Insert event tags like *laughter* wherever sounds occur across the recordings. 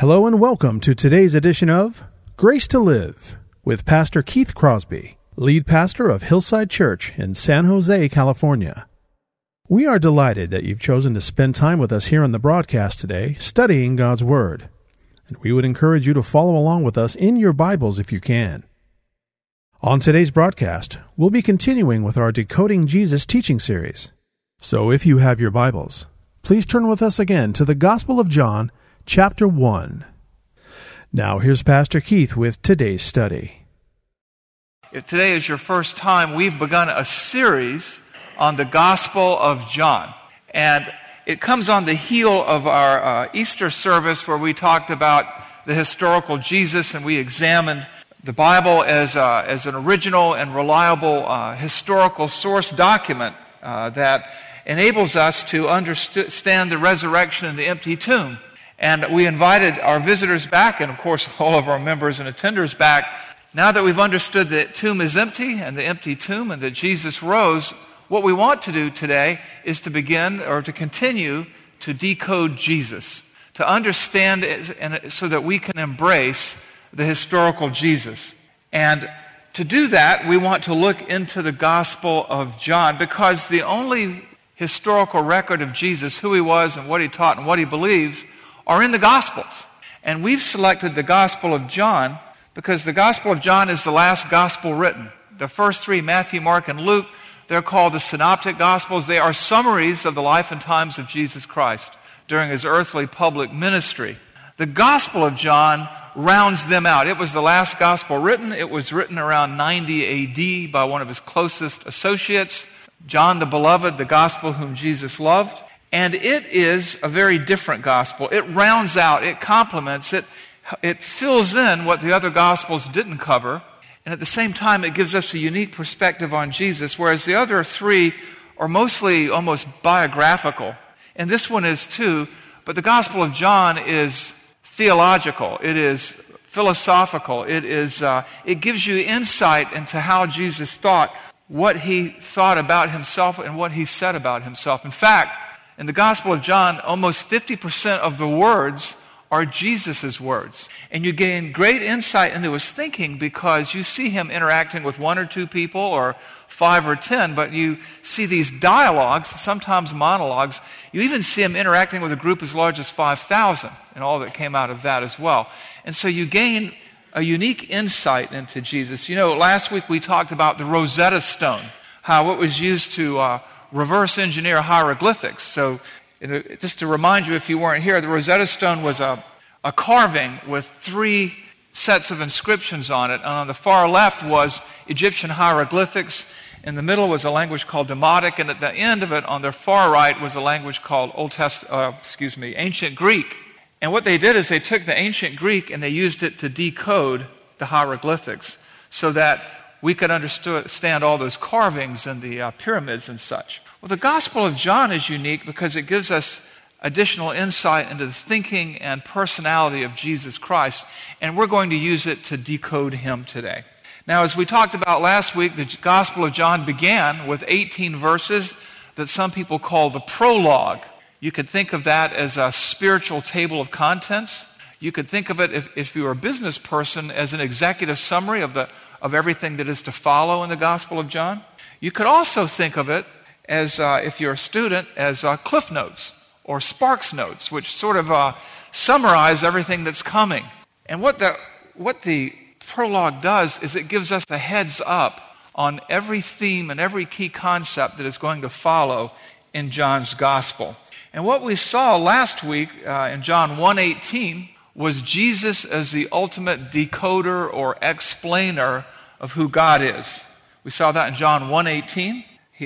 Hello and welcome to today's edition of Grace to Live with Pastor Keith Crosby, lead pastor of Hillside Church in San Jose, California. We are delighted that you've chosen to spend time with us here on the broadcast today, studying God's Word. And we would encourage you to follow along with us in your Bibles if you can. On today's broadcast, we'll be continuing with our Decoding Jesus teaching series. So if you have your Bibles, please turn with us again to the Gospel of John chapter 1. Now, here's Pastor Keith with today's study. If today is your first time, we've begun a series on the Gospel of John. And it comes on the heel of our uh, Easter service where we talked about the historical Jesus and we examined the Bible as, uh, as an original and reliable uh, historical source document uh, that enables us to understand the resurrection and the empty tomb. And we invited our visitors back, and of course, *laughs* all of our members and attenders back. Now that we've understood that tomb is empty and the empty tomb and that Jesus rose, what we want to do today is to begin or to continue to decode Jesus, to understand and so that we can embrace the historical Jesus. And to do that, we want to look into the Gospel of John because the only historical record of Jesus, who he was and what he taught and what he believes, are in the Gospels. And we've selected the Gospel of John because the Gospel of John is the last Gospel written. The first three, Matthew, Mark, and Luke, they're called the Synoptic Gospels. They are summaries of the life and times of Jesus Christ during his earthly public ministry. The Gospel of John rounds them out. It was the last Gospel written. It was written around 90 AD by one of his closest associates, John the Beloved, the Gospel whom Jesus loved. And it is a very different gospel. It rounds out, it complements, it, it fills in what the other gospels didn't cover. And at the same time, it gives us a unique perspective on Jesus, whereas the other three are mostly almost biographical. And this one is too, but the Gospel of John is theological, it is philosophical, it, is, uh, it gives you insight into how Jesus thought, what he thought about himself, and what he said about himself. In fact, in the Gospel of John, almost 50% of the words are Jesus' words. And you gain great insight into his thinking because you see him interacting with one or two people or five or ten, but you see these dialogues, sometimes monologues. You even see him interacting with a group as large as 5,000 and all that came out of that as well. And so you gain a unique insight into Jesus. You know, last week we talked about the Rosetta Stone, how it was used to. Uh, reverse engineer hieroglyphics. So, just to remind you, if you weren't here, the Rosetta Stone was a, a carving with three sets of inscriptions on it. And on the far left was Egyptian hieroglyphics. In the middle was a language called Demotic, and at the end of it, on the far right, was a language called Old Test, uh, excuse me, Ancient Greek. And what they did is they took the ancient Greek and they used it to decode the hieroglyphics, so that we could understand all those carvings and the uh, pyramids and such. Well, the Gospel of John is unique because it gives us additional insight into the thinking and personality of Jesus Christ, and we're going to use it to decode him today. Now, as we talked about last week, the Gospel of John began with 18 verses that some people call the prologue. You could think of that as a spiritual table of contents. You could think of it, if, if you were a business person, as an executive summary of the of everything that is to follow in the Gospel of John. You could also think of it as, uh, if you're a student, as uh, Cliff Notes or Sparks Notes, which sort of uh, summarize everything that's coming. And what the, what the prologue does is it gives us a heads up on every theme and every key concept that is going to follow in John's Gospel. And what we saw last week uh, in John 1:18 was Jesus as the ultimate decoder or explainer of who God is. We saw that in John 1:18.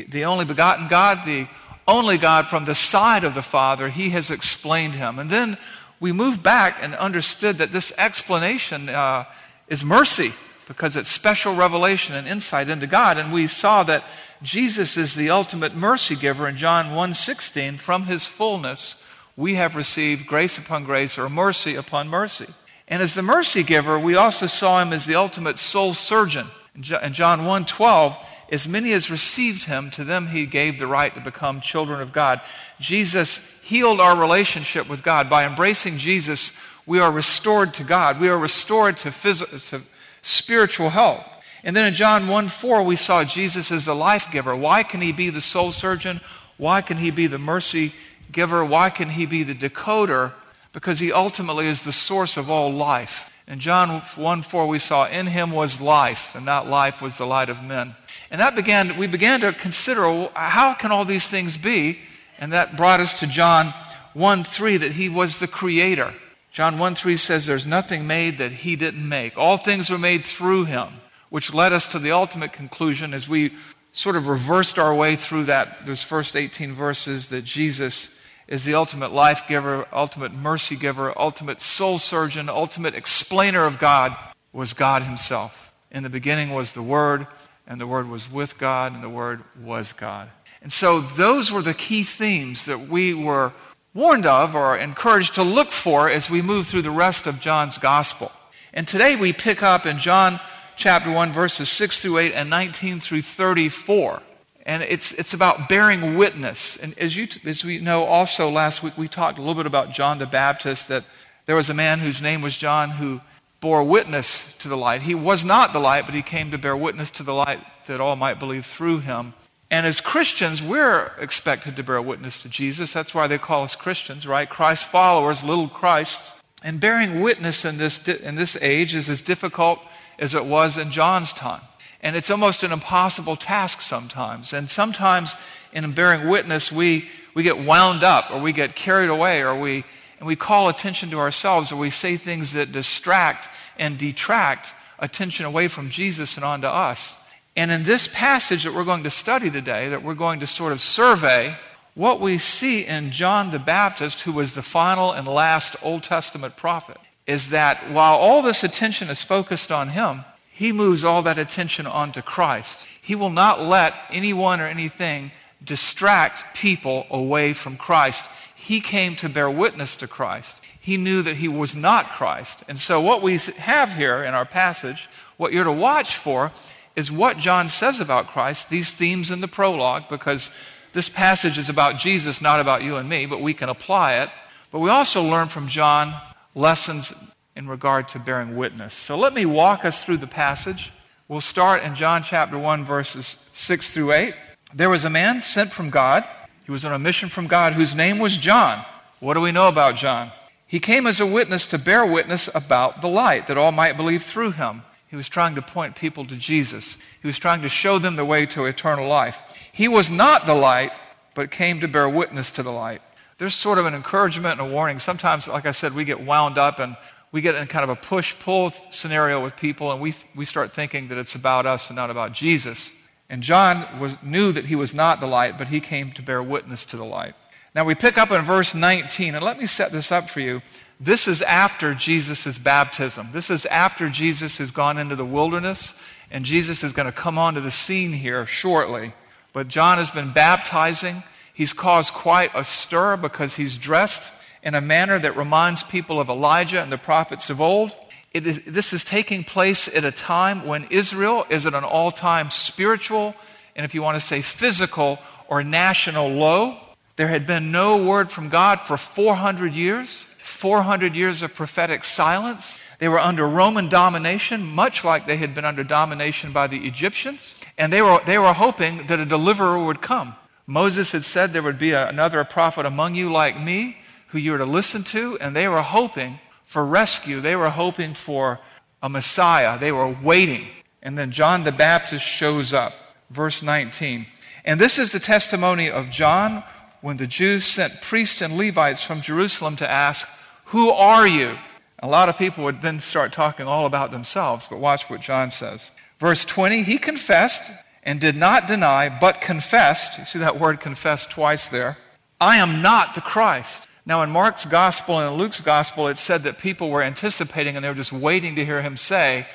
The only begotten God, the only God from the side of the Father, he has explained him. And then we moved back and understood that this explanation uh, is mercy because it's special revelation and insight into God. And we saw that Jesus is the ultimate mercy giver in John 1:16 from his fullness we have received grace upon grace or mercy upon mercy. And as the mercy giver, we also saw him as the ultimate soul surgeon. In John 1 12, as many as received him, to them he gave the right to become children of God. Jesus healed our relationship with God. By embracing Jesus, we are restored to God. We are restored to, phys- to spiritual health. And then in John 1 4, we saw Jesus as the life giver. Why can he be the soul surgeon? Why can he be the mercy giver? Why can he be the decoder? Because he ultimately is the source of all life. In John 1 4, we saw, In him was life, and that life was the light of men. And that began, we began to consider how can all these things be? And that brought us to John 1 3, that he was the creator. John 1 3 says, There's nothing made that he didn't make. All things were made through him, which led us to the ultimate conclusion as we sort of reversed our way through that, those first 18 verses, that Jesus is the ultimate life giver, ultimate mercy giver, ultimate soul surgeon, ultimate explainer of God, was God Himself. In the beginning was the Word, and the Word was with God, and the Word was God. And so those were the key themes that we were warned of or encouraged to look for as we move through the rest of John's Gospel. And today we pick up in John chapter 1, verses 6 through 8 and 19 through 34. And it's, it's about bearing witness. And as, you, as we know, also last week we talked a little bit about John the Baptist, that there was a man whose name was John who bore witness to the light. He was not the light, but he came to bear witness to the light that all might believe through him. And as Christians, we're expected to bear witness to Jesus. That's why they call us Christians, right? Christ followers, little Christs. And bearing witness in this, in this age is as difficult as it was in John's time. And it's almost an impossible task sometimes. And sometimes in bearing witness, we, we get wound up or we get carried away or we, and we call attention to ourselves or we say things that distract and detract attention away from Jesus and onto us. And in this passage that we're going to study today, that we're going to sort of survey, what we see in John the Baptist, who was the final and last Old Testament prophet, is that while all this attention is focused on him, he moves all that attention onto Christ. He will not let anyone or anything distract people away from Christ. He came to bear witness to Christ. He knew that he was not Christ. And so, what we have here in our passage, what you're to watch for, is what John says about Christ, these themes in the prologue, because this passage is about Jesus, not about you and me, but we can apply it. But we also learn from John lessons in regard to bearing witness. So let me walk us through the passage. We'll start in John chapter 1, verses 6 through 8. There was a man sent from God. He was on a mission from God whose name was John. What do we know about John? He came as a witness to bear witness about the light, that all might believe through him. He was trying to point people to Jesus. He was trying to show them the way to eternal life. He was not the light, but came to bear witness to the light there's sort of an encouragement and a warning. Sometimes, like I said, we get wound up and we get in kind of a push pull scenario with people, and we, we start thinking that it's about us and not about Jesus. And John was, knew that he was not the light, but he came to bear witness to the light. Now we pick up in verse 19, and let me set this up for you. This is after Jesus' baptism. This is after Jesus has gone into the wilderness, and Jesus is going to come onto the scene here shortly. But John has been baptizing. He's caused quite a stir because he's dressed in a manner that reminds people of Elijah and the prophets of old. Is, this is taking place at a time when Israel is at an all time spiritual, and if you want to say physical or national low. There had been no word from God for 400 years, 400 years of prophetic silence. They were under Roman domination, much like they had been under domination by the Egyptians. And they were, they were hoping that a deliverer would come. Moses had said there would be a, another prophet among you like me who you were to listen to, and they were hoping for rescue. They were hoping for a Messiah. They were waiting. And then John the Baptist shows up. Verse 19. And this is the testimony of John when the Jews sent priests and Levites from Jerusalem to ask, Who are you? A lot of people would then start talking all about themselves, but watch what John says. Verse 20 He confessed and did not deny, but confessed. You see that word confessed twice there. I am not the Christ. Now, in Mark's gospel and in Luke's gospel, it said that people were anticipating and they were just waiting to hear him say,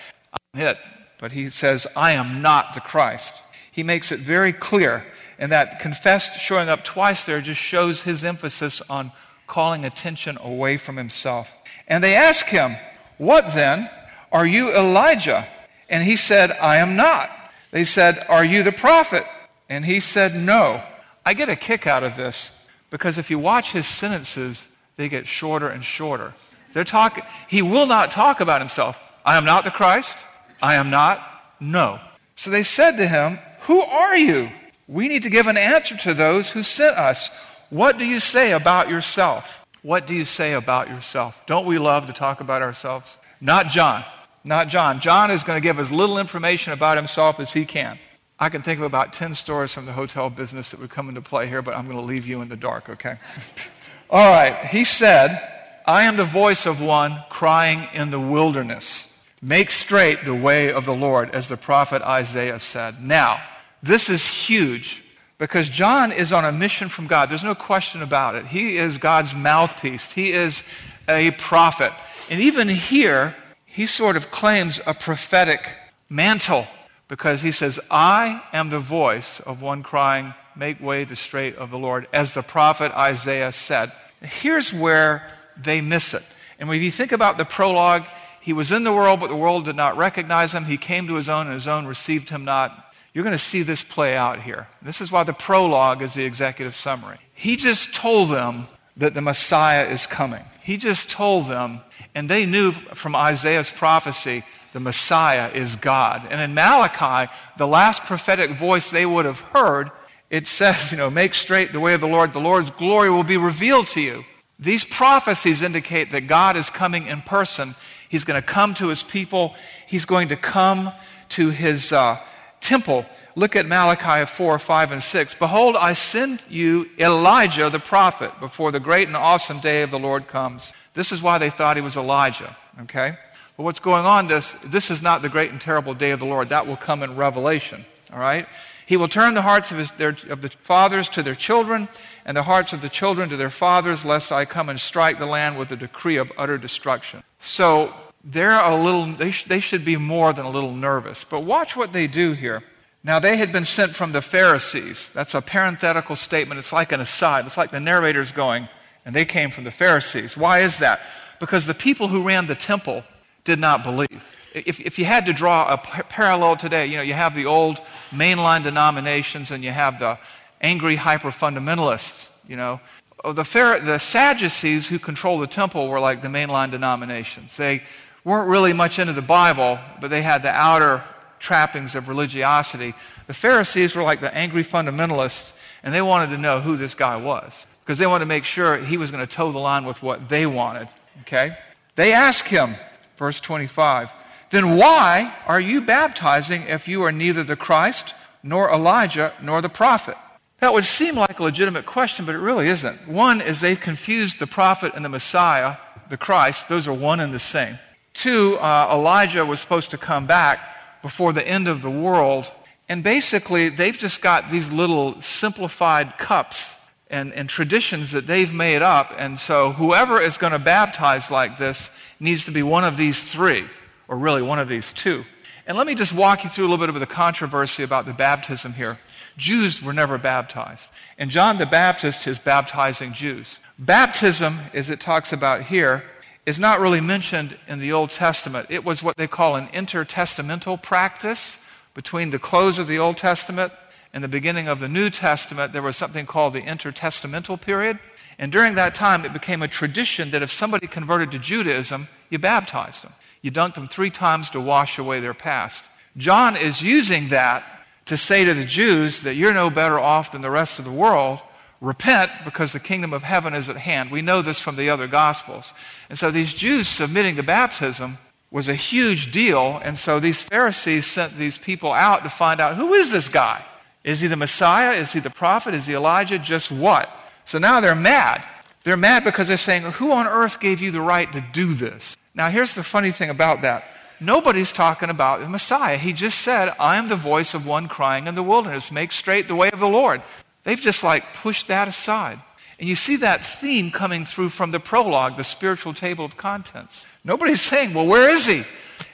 I'm it. But he says, I am not the Christ. He makes it very clear. And that confessed showing up twice there just shows his emphasis on calling attention away from himself. And they ask him, What then? Are you Elijah? And he said, I am not. They said, Are you the prophet? And he said, No. I get a kick out of this because if you watch his sentences, they get shorter and shorter. They're talk, he will not talk about himself. I am not the Christ. I am not. No. So they said to him, Who are you? We need to give an answer to those who sent us. What do you say about yourself? What do you say about yourself? Don't we love to talk about ourselves? Not John. Not John. John is going to give as little information about himself as he can. I can think of about 10 stories from the hotel business that would come into play here, but I'm going to leave you in the dark, okay? *laughs* All right. He said, I am the voice of one crying in the wilderness. Make straight the way of the Lord, as the prophet Isaiah said. Now, this is huge because John is on a mission from God. There's no question about it. He is God's mouthpiece, he is a prophet. And even here, he sort of claims a prophetic mantle because he says, I am the voice of one crying, Make way the straight of the Lord, as the prophet Isaiah said. Here's where they miss it. And when you think about the prologue, he was in the world, but the world did not recognize him. He came to his own, and his own received him not. You're going to see this play out here. This is why the prologue is the executive summary. He just told them that the Messiah is coming. He just told them, and they knew from Isaiah's prophecy the Messiah is God. And in Malachi, the last prophetic voice they would have heard, it says, *laughs* you know, make straight the way of the Lord. The Lord's glory will be revealed to you. These prophecies indicate that God is coming in person. He's going to come to his people. He's going to come to his uh, temple. Look at Malachi 4, 5, and 6. Behold, I send you Elijah the prophet before the great and awesome day of the Lord comes. This is why they thought he was Elijah, okay? But what's going on, this, this is not the great and terrible day of the Lord. That will come in Revelation. All right? He will turn the hearts of, his, their, of the fathers to their children, and the hearts of the children to their fathers, lest I come and strike the land with a decree of utter destruction. So they're a little, they, sh- they should be more than a little nervous. But watch what they do here. Now, they had been sent from the Pharisees. That's a parenthetical statement. It's like an aside. It's like the narrator's going, and they came from the Pharisees. Why is that? Because the people who ran the temple did not believe. If, if you had to draw a parallel today, you know, you have the old mainline denominations and you have the angry hyper fundamentalists, you know. Oh, the, the Sadducees who controlled the temple were like the mainline denominations. They weren't really much into the Bible, but they had the outer trappings of religiosity. The Pharisees were like the angry fundamentalists, and they wanted to know who this guy was because they wanted to make sure he was going to toe the line with what they wanted. Okay? They asked him, Verse 25. Then why are you baptizing if you are neither the Christ, nor Elijah, nor the prophet? That would seem like a legitimate question, but it really isn't. One is they've confused the prophet and the Messiah, the Christ. Those are one and the same. Two, uh, Elijah was supposed to come back before the end of the world. And basically, they've just got these little simplified cups and, and traditions that they've made up. And so whoever is going to baptize like this needs to be one of these three, or really one of these two. And let me just walk you through a little bit of the controversy about the baptism here. Jews were never baptized. And John the Baptist is baptizing Jews. Baptism, as it talks about here, is not really mentioned in the Old Testament. It was what they call an intertestamental practice between the close of the Old Testament in the beginning of the New Testament, there was something called the intertestamental period. And during that time, it became a tradition that if somebody converted to Judaism, you baptized them. You dunked them three times to wash away their past. John is using that to say to the Jews that you're no better off than the rest of the world. Repent because the kingdom of heaven is at hand. We know this from the other gospels. And so these Jews submitting to baptism was a huge deal. And so these Pharisees sent these people out to find out who is this guy? Is he the Messiah? Is he the prophet? Is he Elijah? Just what? So now they're mad. They're mad because they're saying, Who on earth gave you the right to do this? Now, here's the funny thing about that. Nobody's talking about the Messiah. He just said, I am the voice of one crying in the wilderness, make straight the way of the Lord. They've just like pushed that aside. And you see that theme coming through from the prologue, the spiritual table of contents. Nobody's saying, Well, where is he?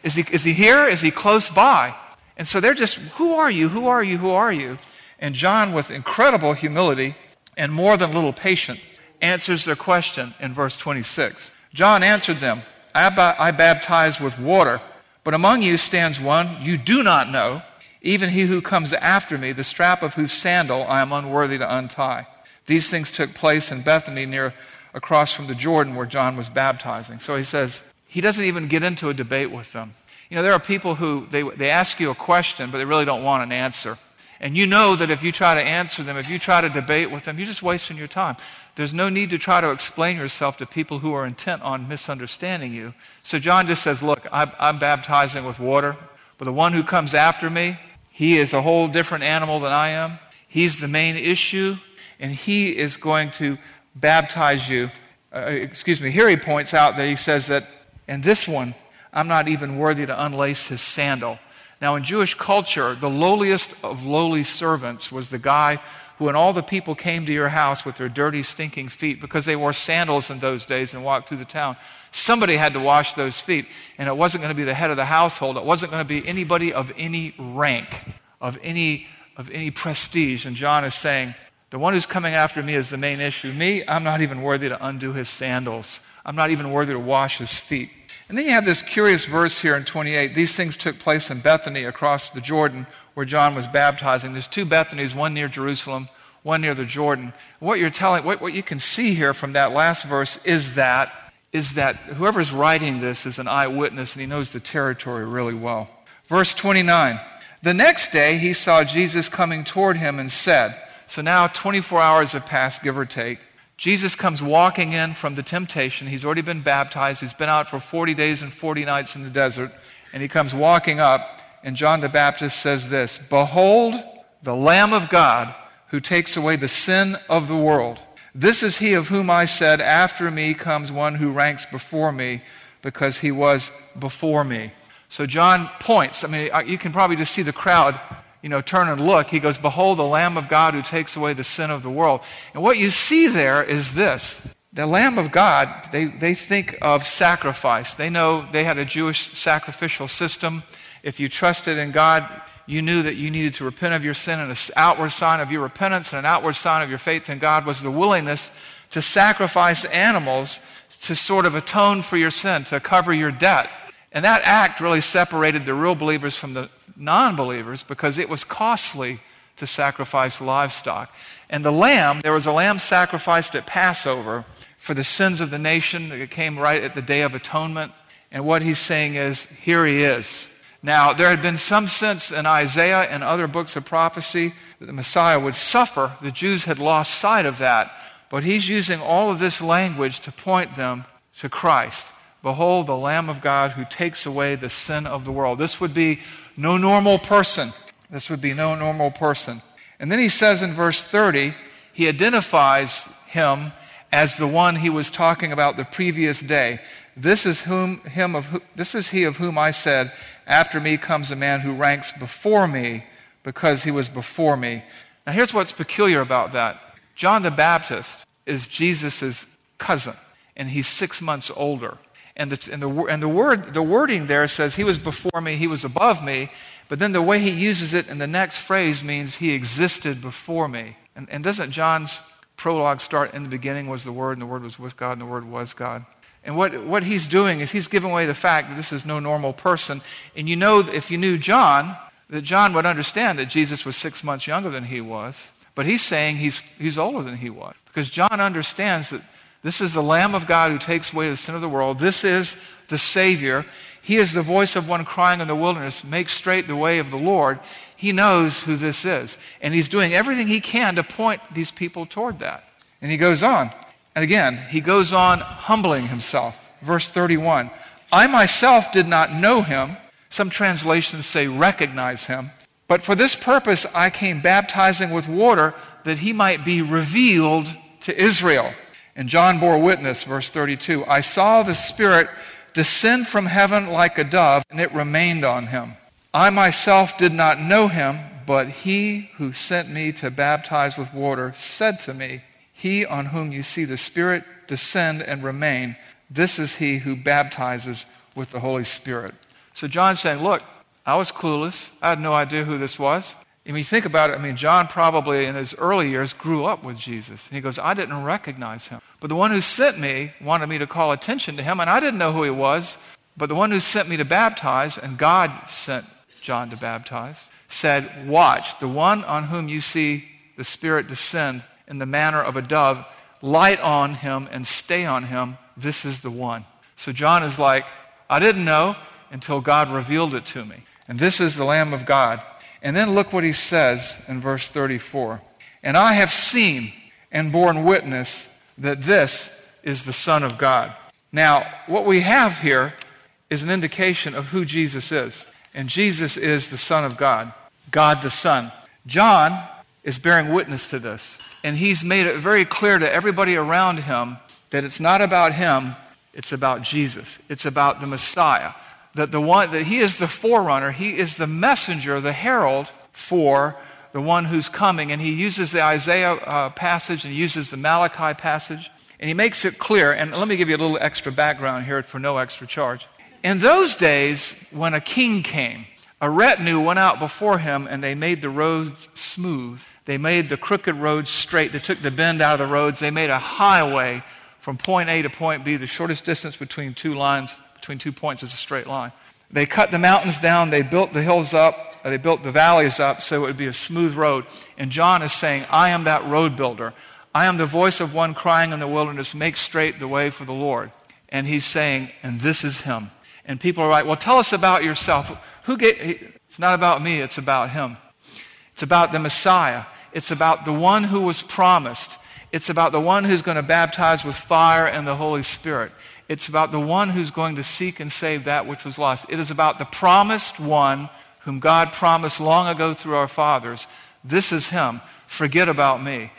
Is he, is he here? Is he close by? And so they're just, Who are you? Who are you? Who are you? And John, with incredible humility and more than little patience, answers their question in verse 26. John answered them, I, I baptize with water, but among you stands one you do not know, even he who comes after me, the strap of whose sandal I am unworthy to untie. These things took place in Bethany near across from the Jordan where John was baptizing. So he says, he doesn't even get into a debate with them. You know, there are people who they, they ask you a question, but they really don't want an answer. And you know that if you try to answer them, if you try to debate with them, you're just wasting your time. There's no need to try to explain yourself to people who are intent on misunderstanding you. So John just says, Look, I'm, I'm baptizing with water, but the one who comes after me, he is a whole different animal than I am. He's the main issue, and he is going to baptize you. Uh, excuse me, here he points out that he says that, and this one, I'm not even worthy to unlace his sandal. Now, in Jewish culture, the lowliest of lowly servants was the guy who, when all the people came to your house with their dirty, stinking feet, because they wore sandals in those days and walked through the town, somebody had to wash those feet. And it wasn't going to be the head of the household, it wasn't going to be anybody of any rank, of any, of any prestige. And John is saying, the one who's coming after me is the main issue. Me, I'm not even worthy to undo his sandals. I'm not even worthy to wash his feet. And then you have this curious verse here in 28. These things took place in Bethany across the Jordan where John was baptizing. There's two Bethanies, one near Jerusalem, one near the Jordan. What you're telling, what, what you can see here from that last verse is that, is that whoever's writing this is an eyewitness and he knows the territory really well. Verse 29. The next day he saw Jesus coming toward him and said, so now 24 hours have passed, give or take. Jesus comes walking in from the temptation. He's already been baptized. He's been out for 40 days and 40 nights in the desert. And he comes walking up, and John the Baptist says this Behold, the Lamb of God who takes away the sin of the world. This is he of whom I said, After me comes one who ranks before me, because he was before me. So John points. I mean, you can probably just see the crowd you know, turn and look, he goes, Behold, the Lamb of God who takes away the sin of the world. And what you see there is this. The Lamb of God, they, they think of sacrifice. They know they had a Jewish sacrificial system. If you trusted in God, you knew that you needed to repent of your sin, and an outward sign of your repentance and an outward sign of your faith in God was the willingness to sacrifice animals to sort of atone for your sin, to cover your debt. And that act really separated the real believers from the, non believers because it was costly to sacrifice livestock. And the lamb, there was a lamb sacrificed at Passover for the sins of the nation. It came right at the Day of Atonement. And what he's saying is, here he is. Now, there had been some sense in Isaiah and other books of prophecy that the Messiah would suffer. The Jews had lost sight of that. But he's using all of this language to point them to Christ. Behold, the Lamb of God who takes away the sin of the world. This would be no normal person. This would be no normal person. And then he says in verse 30, he identifies him as the one he was talking about the previous day. This is, whom, him of, this is he of whom I said, After me comes a man who ranks before me because he was before me. Now, here's what's peculiar about that John the Baptist is Jesus' cousin, and he's six months older. And the, and, the, and the, word, the wording there says, He was before me, He was above me. But then the way he uses it in the next phrase means He existed before me. And, and doesn't John's prologue start in the beginning was the Word, and the Word was with God, and the Word was God? And what, what he's doing is he's giving away the fact that this is no normal person. And you know, if you knew John, that John would understand that Jesus was six months younger than he was. But he's saying he's, he's older than he was. Because John understands that this is the Lamb of God who takes away the sin of the world. This is the Savior. He is the voice of one crying in the wilderness, Make straight the way of the Lord. He knows who this is. And he's doing everything he can to point these people toward that. And he goes on. And again, he goes on humbling himself. Verse 31 I myself did not know him. Some translations say recognize him. But for this purpose I came baptizing with water that he might be revealed to Israel. And John bore witness, verse 32 I saw the Spirit descend from heaven like a dove, and it remained on him. I myself did not know him, but he who sent me to baptize with water said to me, He on whom you see the Spirit descend and remain, this is he who baptizes with the Holy Spirit. So John's saying, Look, I was clueless. I had no idea who this was. I mean, think about it. I mean, John probably in his early years grew up with Jesus. And he goes, I didn't recognize him. But the one who sent me wanted me to call attention to him, and I didn't know who he was. But the one who sent me to baptize, and God sent John to baptize, said, Watch, the one on whom you see the Spirit descend in the manner of a dove light on him and stay on him. This is the one. So John is like, I didn't know until God revealed it to me. And this is the Lamb of God. And then look what he says in verse 34. And I have seen and borne witness that this is the Son of God. Now, what we have here is an indication of who Jesus is. And Jesus is the Son of God, God the Son. John is bearing witness to this. And he's made it very clear to everybody around him that it's not about him, it's about Jesus. It's about the Messiah. That the one that he is the forerunner, he is the messenger, the herald for the one who's coming. And he uses the Isaiah uh, passage and he uses the Malachi passage. And he makes it clear. And let me give you a little extra background here for no extra charge. In those days, when a king came, a retinue went out before him and they made the roads smooth. They made the crooked roads straight. They took the bend out of the roads. They made a highway from point A to point B. The shortest distance between two lines, between two points, is a straight line. They cut the mountains down. They built the hills up. They built the valleys up so it would be a smooth road. And John is saying, I am that road builder. I am the voice of one crying in the wilderness, make straight the way for the Lord. And he's saying, and this is him. And people are like, well, tell us about yourself. Who get, it's not about me, it's about him. It's about the Messiah. It's about the one who was promised. It's about the one who's going to baptize with fire and the Holy Spirit. It's about the one who's going to seek and save that which was lost. It is about the promised one whom God promised long ago through our fathers. This is him. Forget about me.